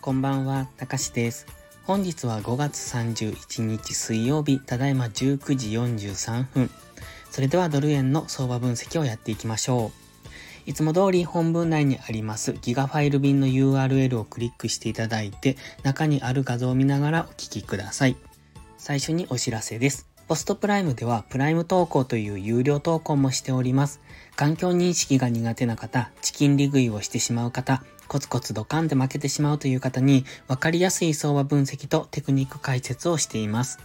こんばんは、たかしです。本日は5月31日水曜日、ただいま19時43分。それではドル円の相場分析をやっていきましょう。いつも通り本文内にありますギガファイル便の URL をクリックしていただいて、中にある画像を見ながらお聞きください。最初にお知らせです。ポストプライムではプライム投稿という有料投稿もしております。環境認識が苦手な方、チキン利食いをしてしまう方、コツコツドカンで負けてしまうという方に分かりやすい相場分析とテクニック解説をしています。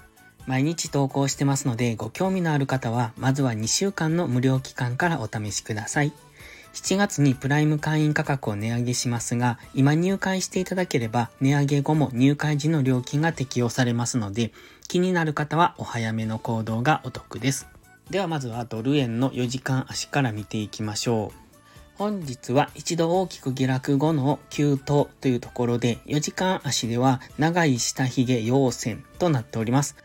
毎日投稿してますのでご興味のある方はまずは2週間の無料期間からお試しください。7月にプライム会員価格を値上げしますが、今入会していただければ値上げ後も入会時の料金が適用されますので、気になる方はお早めの行動がお得です。ではまずはドル円の4時間足から見ていきましょう。本日は一度大きく下落後の急騰というところで、4時間足では長い下ヒゲ陽線となっております。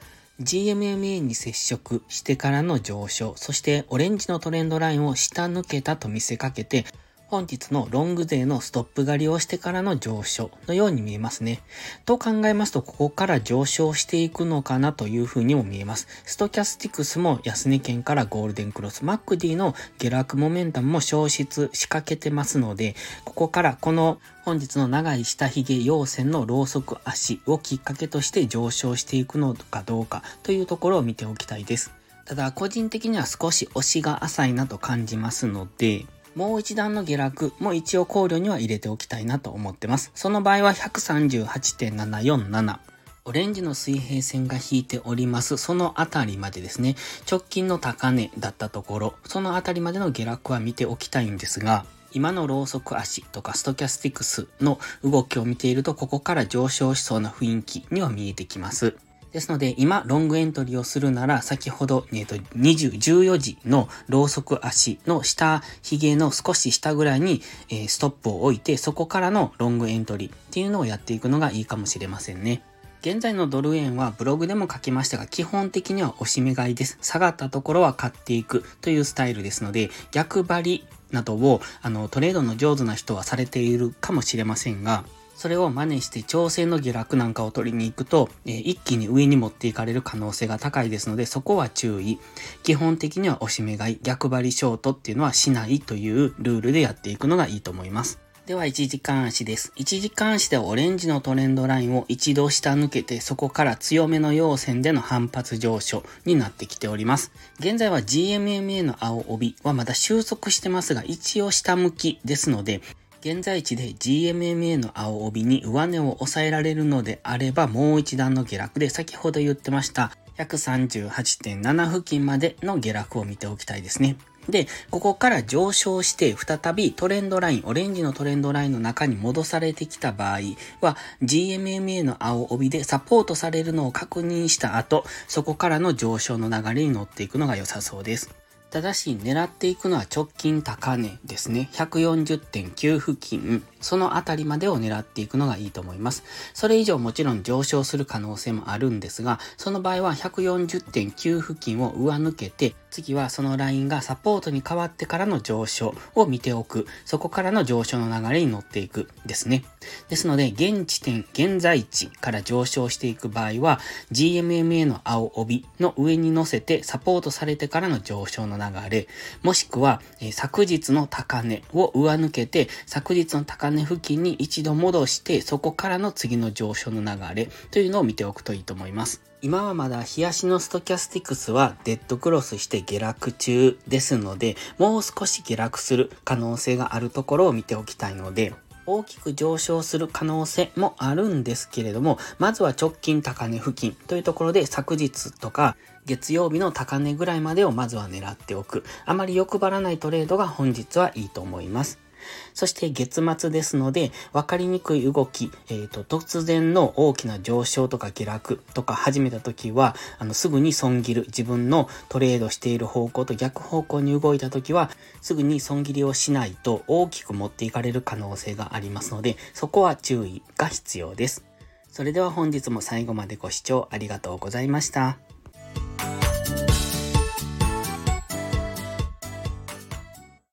GMMA に接触してからの上昇、そしてオレンジのトレンドラインを下抜けたと見せかけて、本日のロング勢のストップ狩りをしてからの上昇のように見えますね。と考えますと、ここから上昇していくのかなというふうにも見えます。ストキャスティクスも安値圏からゴールデンクロス、 MACD の下落モメンタムも消失しかけてますので、ここからこの本日の長い下髭陽線のローソク足をきっかけとして上昇していくのかどうかというところを見ておきたいです。ただ、個人的には少し押しが浅いなと感じますので、もう一段の下落も一応考慮には入れておきたいなと思ってます。その場合は138.747。オレンジの水平線が引いております。そのあたりまでですね。直近の高値だったところ、そのあたりまでの下落は見ておきたいんですが、今のローソク足とかストキャスティクスの動きを見ていると、ここから上昇しそうな雰囲気には見えてきます。ですので、今、ロングエントリーをするなら、先ほど、えっと、20、14時のローソク足の下、髭の少し下ぐらいに、えーストップを置いて、そこからのロングエントリーっていうのをやっていくのがいいかもしれませんね。現在のドル円はブログでも書きましたが、基本的には押し目買いです。下がったところは買っていくというスタイルですので、逆張りなどを、あの、トレードの上手な人はされているかもしれませんが、それを真似して調整の下落なんかを取りに行くと、えー一気に上に持っていかれる可能性が高いですので、そこは注意。基本的には押し目買い、逆張りショートっていうのはしないというルールでやっていくのがいいと思います。では、1時間足です。1時間足ではオレンジのトレンドラインを一度下抜けて、そこから強めの陽線での反発上昇になってきております。現在は GMMA の青帯はまだ収束してますが、一応下向きですので、現在地で GMMA の青帯に上値を抑えられるのであれば、もう一段の下落で先ほど言ってました138.7付近までの下落を見ておきたいですね。で、ここから上昇して再びトレンドライン、オレンジのトレンドラインの中に戻されてきた場合は GMMA の青帯でサポートされるのを確認した後、そこからの上昇の流れに乗っていくのが良さそうです。ただし、狙っていくのは直近高値ですね。140.9付近、そのあたりまでを狙っていくのがいいと思います。それ以上もちろん上昇する可能性もあるんですが、その場合は140.9付近を上抜けて、次はそのラインがサポートに変わってからの上昇を見ておく。そこからの上昇の流れに乗っていくですね。ですので、現地点、現在地から上昇していく場合は、GMMA の青帯の上に乗せてサポートされてからの上昇の流れ、もしくは、えー昨日の高値を上抜けて、昨日の高値付近に一度戻して、そこからの次の上昇の流れというのを見ておくといいと思います。今はまだ日足のストキャスティクスはデッドクロスして下落中ですので、もう少し下落する可能性があるところを見ておきたいので、大きく上昇する可能性もあるんですけれども、まずは直近高値付近というところで昨日とか月曜日の高値ぐらいまでをまずは狙っておく。あまり欲張らないトレードが本日はいいと思います。そして月末ですので、分かりにくい動き、えっ、と、突然の大きな上昇とか下落とか始めた時は、あの、すぐに損切る。自分のトレードしている方向と逆方向に動いた時は、すぐに損切りをしないと大きく持っていかれる可能性がありますので、そこは注意が必要です。それでは本日も最後までご視聴ありがとうございました。